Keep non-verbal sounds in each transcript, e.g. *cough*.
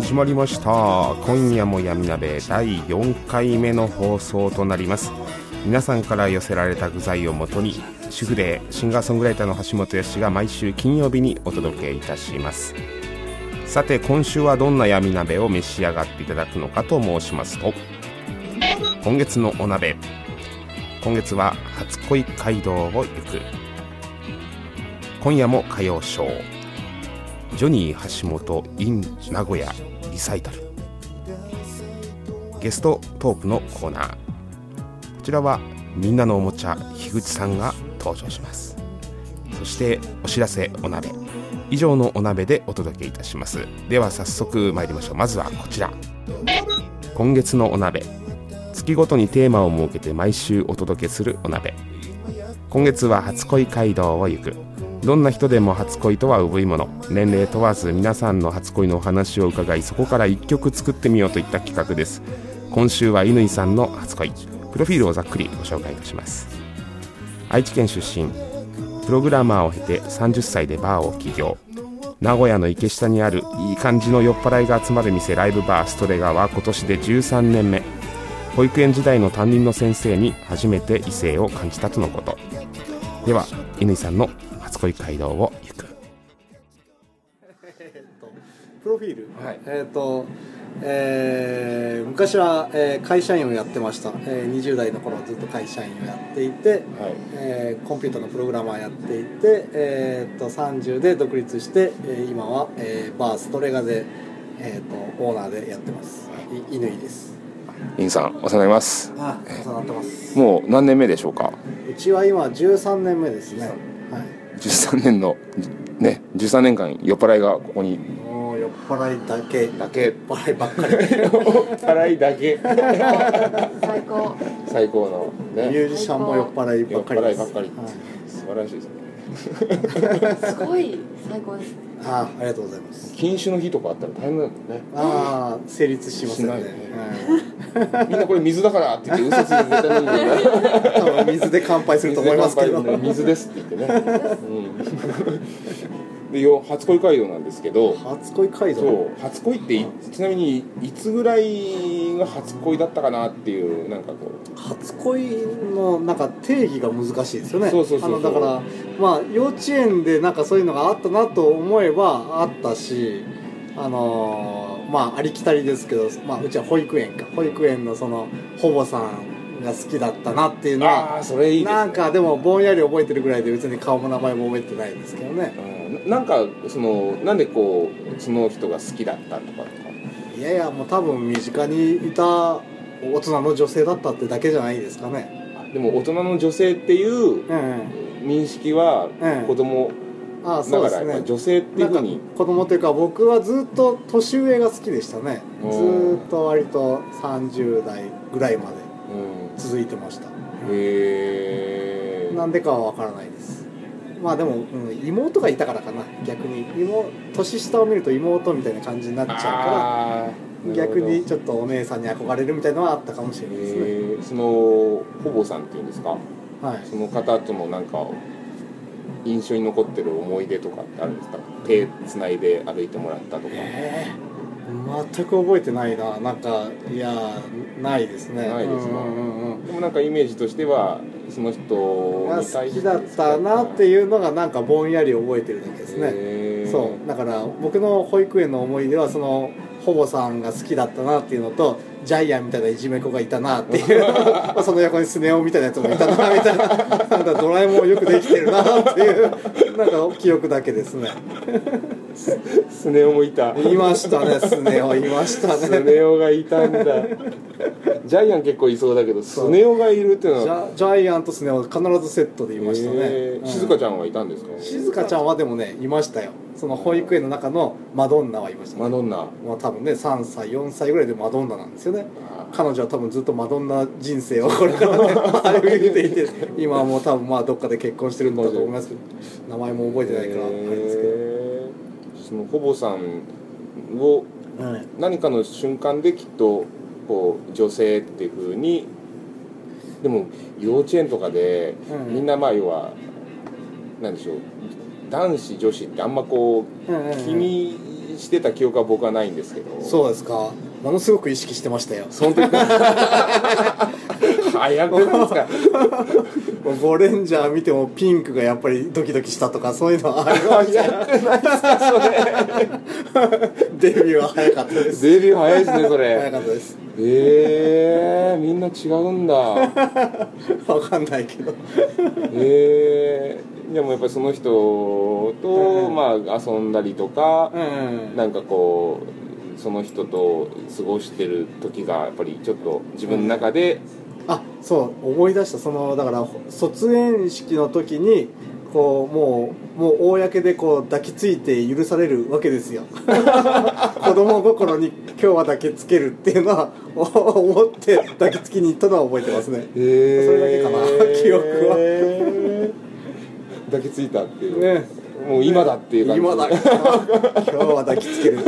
始まりました。今夜も闇鍋第4回目の放送となります。皆さんから寄せられた具材をもとに主婦でシンガーソングライターの橋本康が毎週金曜日にお届けいたします。さて今週はどんな闇鍋を召し上がっていただくのかと申しますと今月のお鍋。今月は初恋街道を行く。今夜も歌謡ショー。ジョニー橋本 in 名古屋リサイタル。ゲストトークのコーナー。こちらはみんなのおもちゃ樋口さんが登場します。そしてお知らせお鍋。以上のお鍋でお届けいたします。では早速参りましょう。まずはこちら。今月のお鍋。月ごとにテーマを設けて毎週お届けするお鍋。今月は初恋街道を行く。どんな人でも初恋とは産いもの年齢問わず皆さんの初恋のお話を伺いそこから1曲作ってみようといった企画です。今週は乾さんの初恋。プロフィールをざっくりご紹介いたします。愛知県出身。プログラマーを経て30歳でバーを起業。名古屋の池下にあるいい感じの酔っ払いが集まる店ライブバーストレガは今年で13年目。保育園時代の担任の先生に初めて異性を感じたとのこと。では乾さんの初恋街道を行く。プロフィール、はい。えっ、と、えー昔は、えー会社員をやってました、えー20代の頃ずっと会社員をやっていて、はい。えーコンピューターのプログラマーやっていて、えー、と30で独立して、えー今は、えーバーストレガで、えー、とオーナーでやってます。い。乾です。乾さんお世話になります。あお世話になってます。もう何年目でしょうか？うちは今13年目ですね。はい13年のね13年間酔っ払いがここに。酔っ払いだけ。だけ。酔っ払いばっかり。酔っ払いだけ。最高。最高のミねュージシャンも酔っ払いばっかりです。酔っ払いばっかり。はい素晴らしいですねすごい最高ですね。あありがとうございます。禁酒の日とかあったら大変だよね。ああ成立しませんね。みんなこれ水だからって言って嘘ついて絶対飲む *laughs* 水で乾杯すると思いますけど。水ですって言ってね、うん、でよ初恋街道なんですけど初恋街道？そう初恋っていちなみにいつぐらいが初恋だったかなっていうなんかこ初恋のなんか定義が難しいですよね。そうそうそうだからまあ幼稚園でなんかそういうのがあったなと思えばあったしあのーまあありきたりですけど、まあ、うちは保育園か。保育園のその保母さんが好きだったなっていううのはああそれいいね、なんかでもぼんやり覚えてるぐらいで別に顔も名前も覚えてないですけどね。うん。なんかそのなんでこうその人が好きだったとか？とかいやいやもう多分身近にいた大人の女性だったってだけじゃないですかね。でも大人の女性っていううん。うん認識はうん。子供ああそだうですね。女性っていうんふうに子供というか僕はずっと年上が好きでしたね。ずーっと割と30代ぐらいまで。うん続いてました。へえなんでかは分からないです。まあでも、うん、妹がいたからかな。逆に。妹年下を見ると妹みたいな感じになっちゃうから逆になちょっとお姉さんに憧れるみたいのはあったかもしれるないですね。そのほぼさんっていうんですか？はい。その方とのなんか印象に残ってる思い出とかってあるんですか？手つないで歩いてもらったとか。えー全く覚えてないな。なんかいやないですね。ないですかうんうんうん。でもなんかイメージとしてはその人まあに対して好きだったなっていうのがなんかぼんやり覚えてるだけですね。そう。だから僕の保育園の思い出はそのほぼさんが好きだったなっていうのとジャイアンみたいないじめっ子がいたなっていう *laughs* その横にスネ夫みたいなやつもいたなみたいな。なんかドラえもんよくできてるなっていうなんか記憶だけですねスネ夫もいた。いましたねスネ夫いましたスねネ夫がいたんだ。ジャイアン結構いそうだけどスネ夫がいるっていうのジはャジャイアンとスネ夫必ずセットでいましたね、へーうん。静香ちゃんはいたんですか？静香ちゃんはでもねいましたよ。その保育園の中のマドンナはいました、ね、マドンナ。もう多分ね3歳4歳ぐらいでマドンナなんですよね。あ彼女は多分ずっとマドンナ人生を *laughs* これからね歩いていて今はもう多分まあどっかで結婚してるんだと思いますけど名前も覚えてないからあれですけど、へーそのほぼさんをはい。何かの瞬間できっとこう女性っていうふうにでも幼稚園とかで、うん。みんなまあ要はなんでしょう男子女子ってあんまこう、気にしてた記憶は僕はないんですけど。そうですか。ものすごく意識してましたよ。その時 *laughs* 早くないですか？ゴレンジャー見てもピンクがやっぱりドキドキしたとかそういうのはありますか？デビューは早かったでそす。れデビュー早いですねそ早れかったです。ええみんな違うんだ。わかんないけど。ええでもやっぱりその人と、うん。まあ遊んだりとか、うんなんかこうその人と過ごしてる時がやっぱりちょっと自分の中で、あそう思い出した。そのだから卒園式の時にこうもうもう公でこう抱きついて許されるわけですよ。*laughs* 子供心に今日は抱きつけるっていうのはお思って抱きつきに行ったのは覚えてますね。へそれだけかな記憶はは。抱きついたっていう、ねもう今だっていう感じ。今だ。今日は抱きつける。で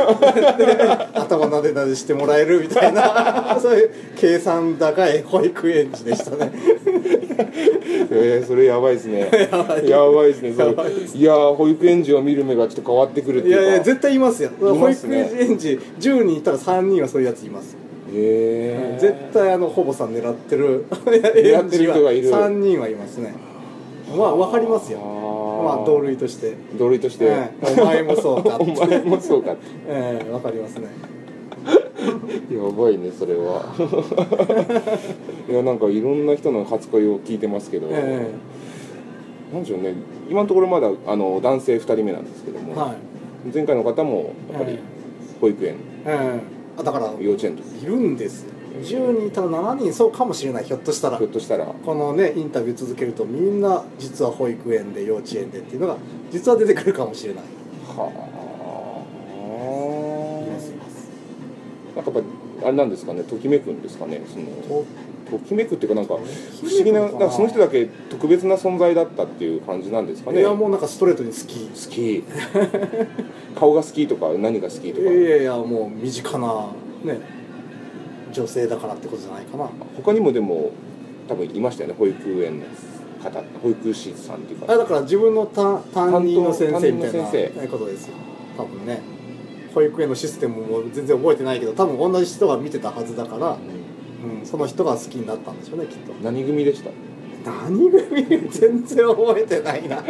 頭なでなでしてもらえるみたいな。そういう計算高い保育園児でしたね。えー、それやばいですね。やばい。やばいですねそれ。いやー保育園児を見る目がちょっと変わってくるっていうか。いやいや絶対いますよ。保育園児10人いたら3人はそういうやついます。へえ絶対あのほぼさん狙ってる。狙ってる人がいる。3人はいますね。まあ分かりますよまあ同類として。同類として、ええ。お前もそうか *laughs* お前もそうかええ分かりますね。*laughs* やばいねそれは。*laughs* いやなんかいろんな人の初恋を聞いてますけど、えなんでしょうね。今のところまだあの男性2人目なんですけども、えはい。前回の方もやっぱりえ保育園、ええ。あだから幼稚園といるんです10人いたら7人そうかもしれない。ひょっとしたら。ひょっとしたら。このねインタビュー続けるとみんな実は保育園で幼稚園でっていうのが実は出てくるかもしれない。はいますいます。なんかやっぱあれなんですかねときめくんですかねそのとときめくっていうかなんか不不思議ななんかその人だけ特別な存在だったっていう感じなんですかね。いやもうなんかストレートに好き。好き。顔が好きとか何が好きとか。いやいやもう身近なね女性だからってことじゃないかな。他にもでも多分いましたよね。保育園の方保育士さんっていうか。あだから自分の担担任の先生みたいなことですよ。多分ね。保育園のシステムも全然覚えてないけど多分同じ人が見てたはずだから、うん。うん、その人が好きになったんでしょうねきっと。何組でした？何組全然覚えてないな。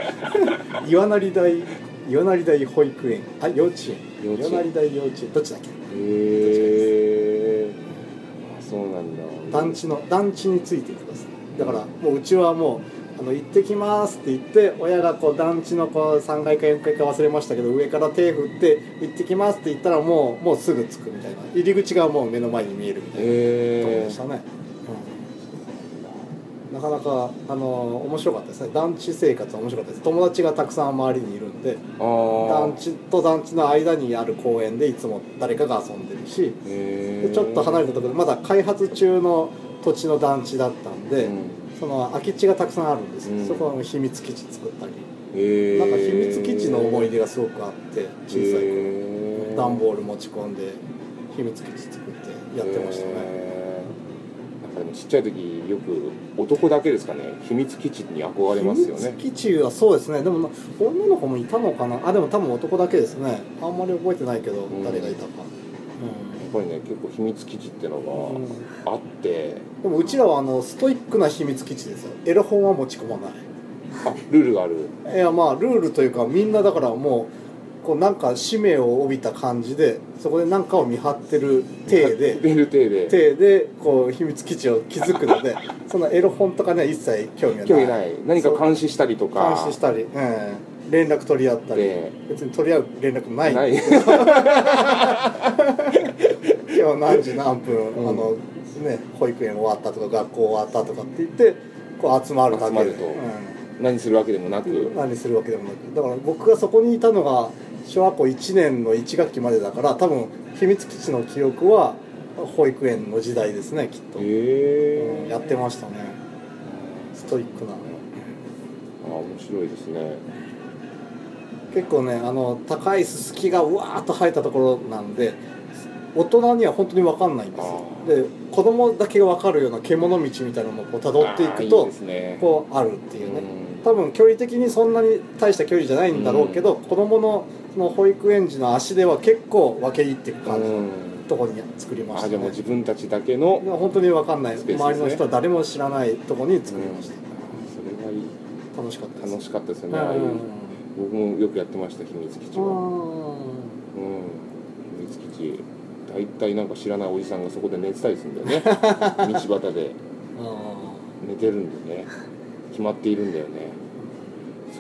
岩成大岩成大保育園。あ幼稚園。幼稚園。岩成大幼稚園。どっちだっけ？へえあそうなんだ。団地の団地についてくださいだからもううちはもうあの行ってきますって言って親がこう団地のこう3階か4階か忘れましたけど上から手振って行ってきますって言ったらもうもうすぐ着くみたいな。入り口がもう目の前に見えるみたいなところでしたね、なかなかあの面白かったですね。団地生活は面白かったです。友達がたくさん周りにいるんで団地と団地の間にある公園でいつも誰かが遊んでるしでちょっと離れたところでまだ開発中の土地の団地だったんで、うん。その空き地がたくさんあるんです。よ、うん。そこは秘密基地作ったり、なんか秘密基地の思い出がすごくあって小さい頃。段ボール持ち込んで秘密基地作ってやってましたね、ちっちゃい時よく男だけですかね秘密基地に憧れますよね。秘密基地はそうですね。でもな女の子もいたのかな？あでも多分男だけですね。あんまり覚えてないけどん。誰がいたか、ぱりね結構秘密基地ってのがあって、でもうちらはあのストイックな秘密基地ですよ。エロ本は持ち込まない。あルールがある。いやまあルールというかみんなだからもうこうなんか使命を帯びた感じでそこで何かを見張ってる体で *laughs* 出る体で。体でこう秘密基地を築くので *laughs* そのエロ本とかには一切興味はない。興味ない。何か監視したりとか。監視したり、うん、連絡取り合ったり。で別に取り合う連絡ない。ない。*laughs* 今日何時何分、うん。あのね保育園終わったとか学校終わったとかって言ってこう集まるだけで、集まると。何するわけでもなく、うん、何するわけでもなく。だから僕がそこにいたのが小学校1年の1学期までだから多分秘密基地の記憶は保育園の時代ですねきっと、うんやってましたね。ストイックな。あ面白いですね。結構ねあの高いススキがうわーっと生えたところなんで大人には本当に分かんないんですよ。で子供だけが分かるような獣道みたいなのもこう辿っていくとね。こうあるっていうね。うん。多分距離的にそんなに大した距離じゃないんだろうけど、子供のその保育園児の足では結構分け入っていく感じのうん。ところに作りましたね。あじゃあもう自分たちだけの本当に分かんない、周りの人は誰も知らないところに作りました、それがいい。楽しかった楽しかったですようん。ねああいう僕もよくやってました秘密基地は。うん。うん。秘密基地。大体なんか知らないおじさんがそこで寝てたりするんだよね。*laughs* 道端で。寝てるんでね。決まっているんだよね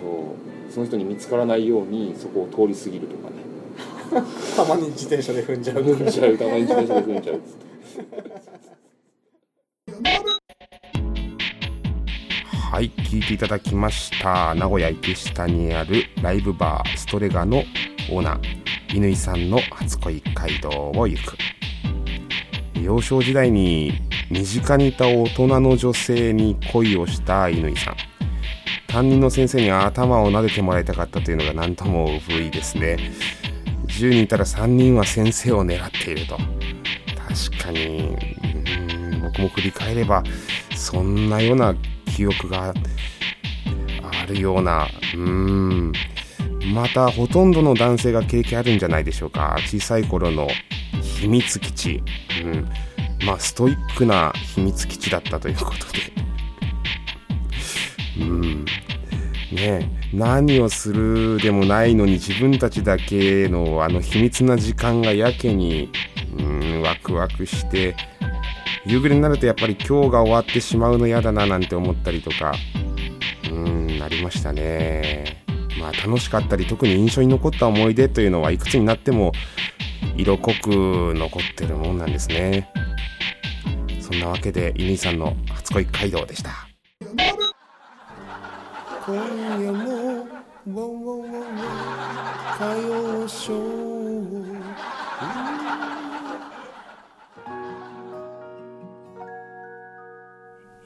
そうその人に見つからないようにそこを通り過ぎるとかね。*laughs* たまに自転車で踏んじゃう踏んじゃうたまに自転車で踏んじゃう。っつってはい聞いていただきました。名古屋池下にあるライブバーストレガのオーナー乾さんの初恋街道を行く。幼少時代に身近にいた大人の女性に恋をした乾さん担任の先生に頭を撫でてもらいたかったというのが何とも不意ですね。10人いたら3人は先生を狙っていると。確かに僕も振り返ればそんなような記憶があるようなうーん。またほとんどの男性が経験あるんじゃないでしょうか。小さい頃の秘密基地、うん、まあストイックな秘密基地だったということで。うん。ね何をするでもないのに自分たちだけのあの秘密な時間がやけにうんワクワクして夕暮れになるとやっぱり今日が終わってしまうの嫌だななんて思ったりとかうんなりましたね。まあ楽しかったり特に印象に残った思い出というのはいくつになっても色濃く残ってるもんなんですね。そんなわけでイニさんの初恋街道でした。今夜もウォンウォンウォンウォン歌謡ショー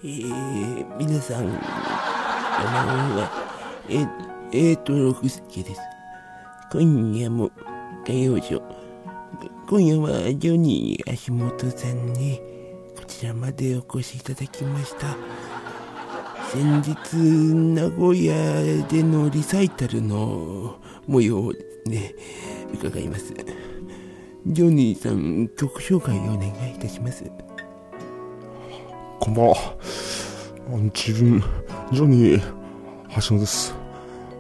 えー、皆さん、こんばんは。え、えーと、六助です。今夜も、歌謡ショー。今夜は、ジョニー足元さんに、こちらまでお越しいただきました。先日、名古屋でのリサイタルの模様をね、伺います。ジョニーさん、曲紹介をお願いいたします。こんばんは。自分、ジョニー、橋本です。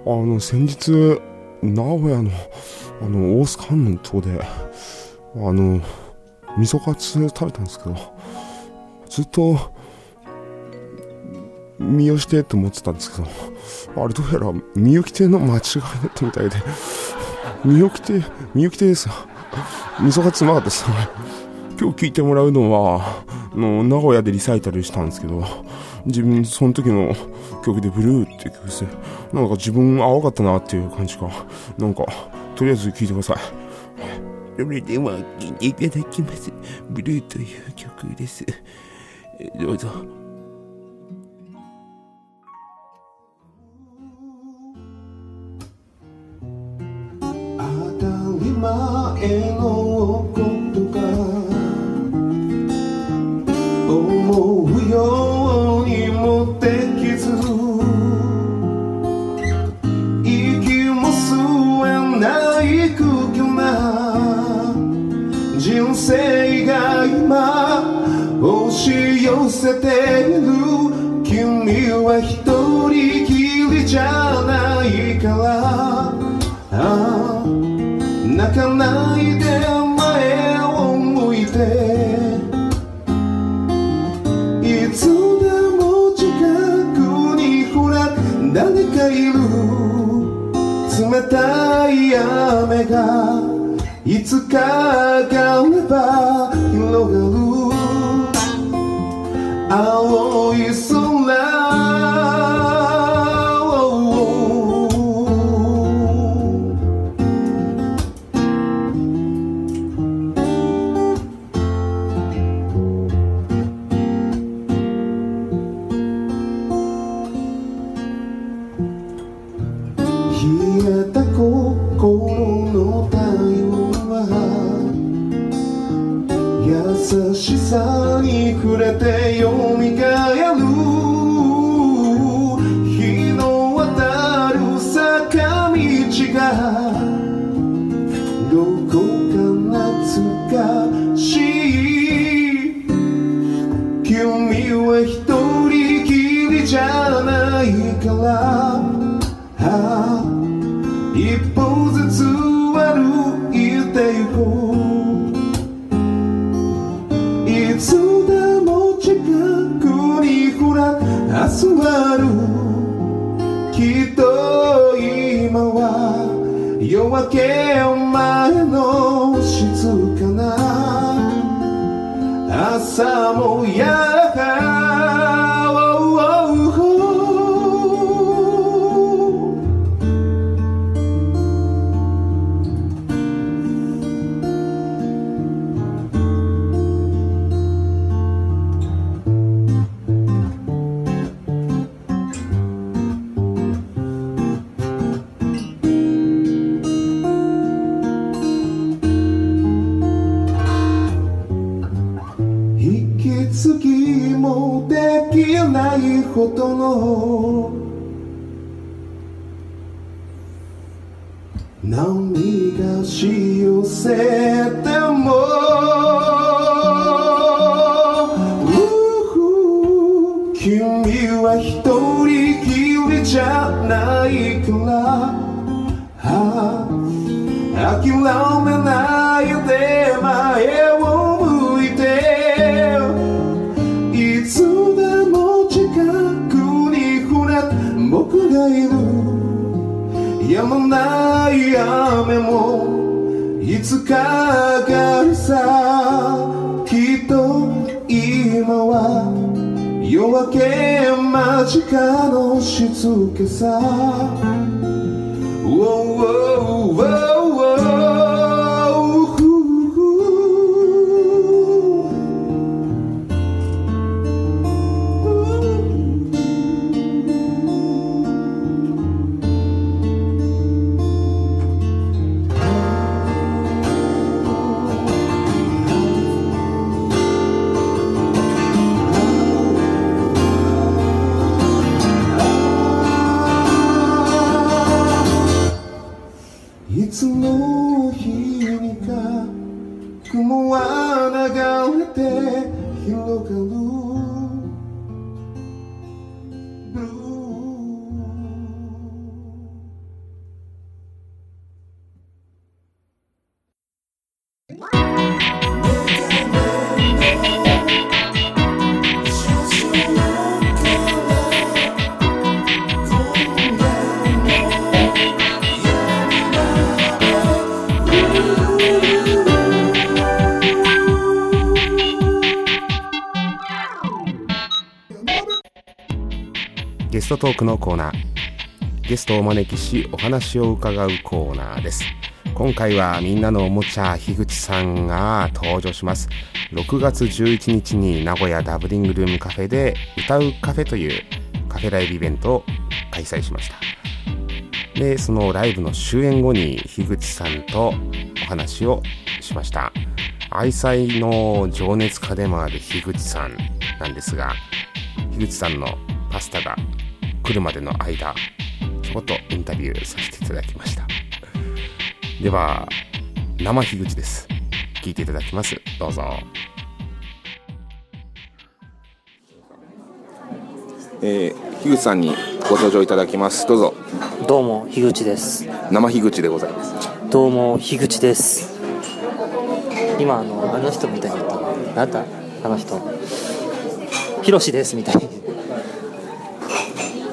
あの、先日、名古屋の、あの、大須観音島で、あの、味噌カツ食べたんですけど、ずっと、三好亭って思ってたんですけど、あれどうやら、三幸亭の間違いだったみたいで、三幸亭、三幸亭ですよ。味噌カツうまかったです。今日聞いてもらうのは、の名古屋でリサイタルしたんですけど、自分、その時の曲でブルーっていう曲ですね。なんか自分合わかったなっていう感じが、なんか、とりあえず聴いてください。それでは聴いていただきます。ブルーという曲です。どうぞ。前のことが思うよ。つかがれば広がる。青い空もできないほどの。涙し寄せいつか上がるさきっと今は夜明け間近の静けさ Whoa, whoa, whoa, whoa.「トトークのコーナー。ゲストをお招きしお話を伺うコーナーです。今回はみんなのおもちゃ樋口さんが登場します。6月11日に名古屋ダブリングルームカフェで歌うカフェというカフェライブイベントを開催しました。でそのライブの終演後に樋口さんとお話をしました。愛妻の情熱家でもある樋口さんなんですが樋口さんのパスタが来るまでの間ちょこっとインタビューさせていただきました。では生樋口です。聞いていただきます。どうぞ。えー、樋口さんにご登場いただきます。どうぞ。どうも樋口です。生樋口でございます。どうも樋口です。今あのあの人みたいに言ったなんだ？あの人。ひろしですみたいに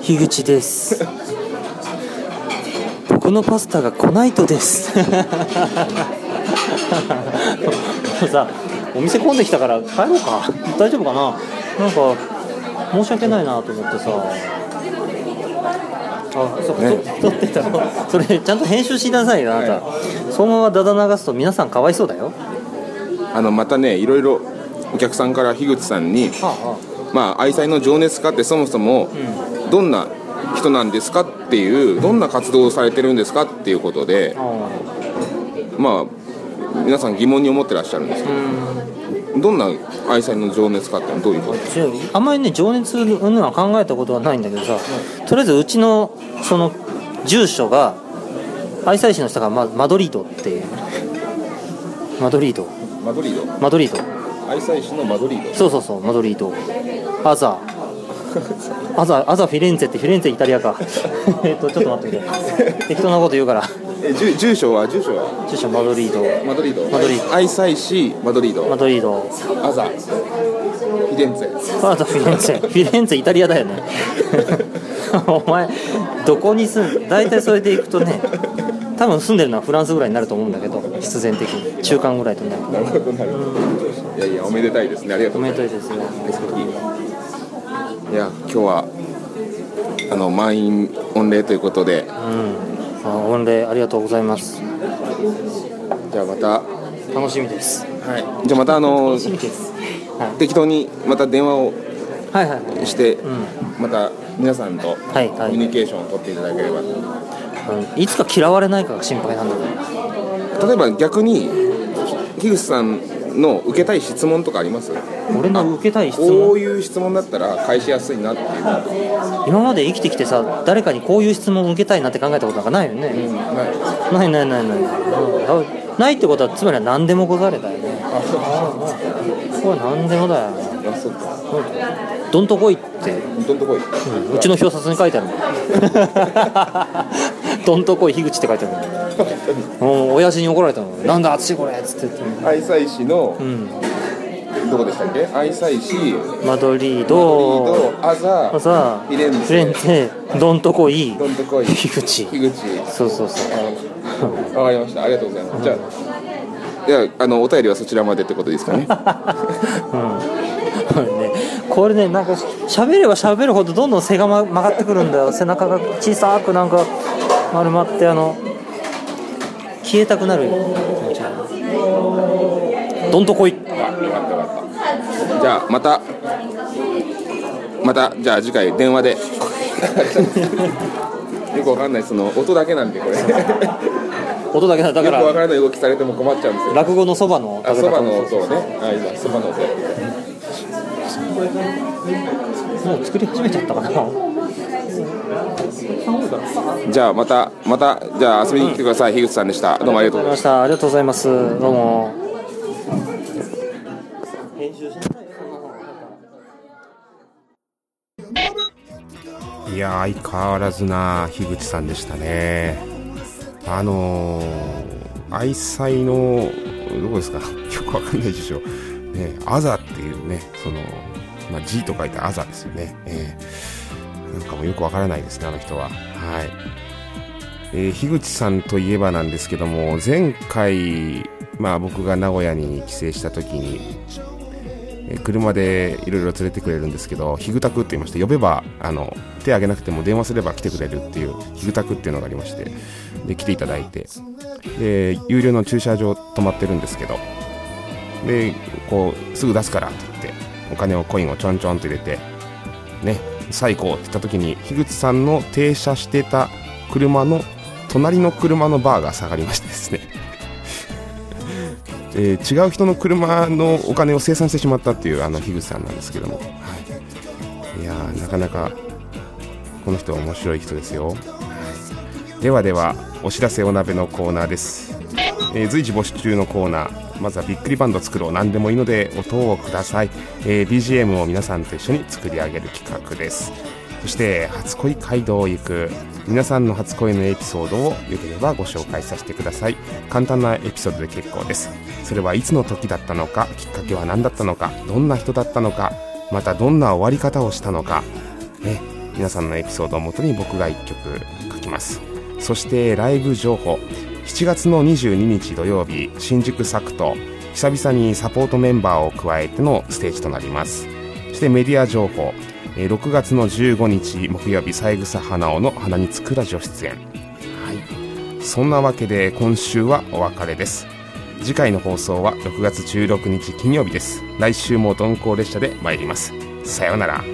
樋口です。僕のパスタが来ないとです。もうさお店混んできたから帰ろうか。大丈夫かな。なんか申し訳ないなと思ってさ。あそうか、ね。と撮ってたの。それちゃんと編集しなさいよあなた、そのままだだ流すと皆さんかわいそうだよ。あのまたねいろいろお客さんから樋口さんにはまあ愛妻の情熱家ってそもそもどんな人なんですかっていうどんな活動をされてるんですかっていうことでまあ皆さん疑問に思ってらっしゃるんですけどどんな愛妻の情熱家ってどういうこと？ああんまりね情熱うんは考えたことはないんだけどさとりあえずうちのその住所が愛妻市の下がママドリードっていう。マドリード。マドリード？マドリード。愛妻市のマドリード。そうそうそうマドリード。アザアザアザフィレンツェってフィレンツェイタリアか。*laughs* えっとちょっと待ってくれ。適当なこと言うから。え住住所は住所は？住所マドリード。マドリード。マドリード。愛妻市マドリード。マドリード。アザフィレンツェ。アザフィレンツェ。フィレンツェイタリアだよね。*laughs* お前どこに住ん大体それで行くとね多分住んでるのはフランスぐらいになると思うんだけど必然的に。中間ぐらいとなるなるほどなるほど。いやいやおめでたいですね。ありがとおうございまめでとうですね。すいや今日はあの満員御礼ということで。うん。あ御礼ありがとうございます。じゃあまた。楽しみです。はい。じゃあまたあの適当にまた電話をはいはいはい。して、うん。また皆さんとはいはい。コミュニケーションを取っていただければ。と、うん。いつか嫌われないかが心配なんだけど。例えば逆に樋口さんの受けたい質問とかあります？俺の受けたい質こう問いう質問だったら返しやすいなっていう。今まで生きてきてさ誰かにこういう質問を受けたいなって考えたことなんかないよね、ない。ないないない、うんあない。ってことはつまりは何でもござれだよね。これ何でもだよ。あそっか。どんとこいって、どんとこい。うんうちの表札に書いてあるもん *laughs* どんとこい樋口って書いてあるもう親父に怒られたの。なんだ淳これっつって言って。愛妻市のうん。どこでしたっけ？愛妻市マドリード。ドアザさフィレンツェどんとこいどんとこい樋口。樋口。そうそうそう。あわかりました。ありがとうございます。じゃあいやあのお便りはそちらまでってことですかね。*laughs* *laughs* これねこれねなんか喋れば喋るほどどんどん背がま曲がってくるんだよ。背中が小さくなんか丸まってあの消えたくなる気持ちがどんとこい。あよかったよかったじゃあまたまたじゃあ次回電話で。*laughs* よくわかんない。その音だけなんでこれ。よ音だけだ。だかくわかららない動きされても困っちゃうんですよ。落語のそばのあそばの音をね。あ今そばの音。もう作り始めちゃったかなじゃあまたまたじゃあ遊びに来てください、樋口さんでした。どうもありがとうございました。ありがとうございましたありがとうございます。どうも。いやー相変わらずな樋口さんでしたね。あのー、愛妻のどこですか？よくわかんないでしょ。ねアザっていうねその、まあ、G と書いてアザですよね、えー、なんかもよくわからないですねあの人は。はい。えー、樋口さんといえばなんですけども前回、まあ、僕が名古屋に帰省した時にえー車でいろいろ連れてくれるんですけど、ヒグタクって言いまして、呼べばあの手挙げなくても電話すれば来てくれるっていう、ヒグタクっていうのがありまして、で来ていただいて、で有料の駐車場止まってるんですけど、でこうすぐ出すからって言って、お金をコインをちょんちょんと入れて、ね、最高って言った時に、樋口さんの停車してた車の隣の車のバーが下がりましてですね。*laughs* えー違う人の車のお金を生産してしまったっていうあの樋口さんなんですけども、はい、いやーなかなかこの人は面白い人ですよ。ではではお知らせお鍋のコーナーです、えー随時募集中のコーナー。まずはびっくりバンド作ろう。何でもいいので音をください、えー BGM を皆さんと一緒に作り上げる企画です。そして初恋街道を行く。皆さんの初恋のエピソードをよければご紹介させてください。簡単なエピソードで結構です。それはいつの時だったのかきっかけは何だったのかどんな人だったのかまたどんな終わり方をしたのかね皆さんのエピソードをもとに僕が1曲書きます。そしてライブ情報。7月の22日土曜日新宿サクト久々にサポートメンバーを加えてのステージとなります。そしてメディア情報えー6月の15日木曜日三枝花尾の花につくラジオ出演。はい。そんなわけで今週はお別れです。次回の放送は6月16日金曜日です。来週も鈍行列車で参ります。さようなら「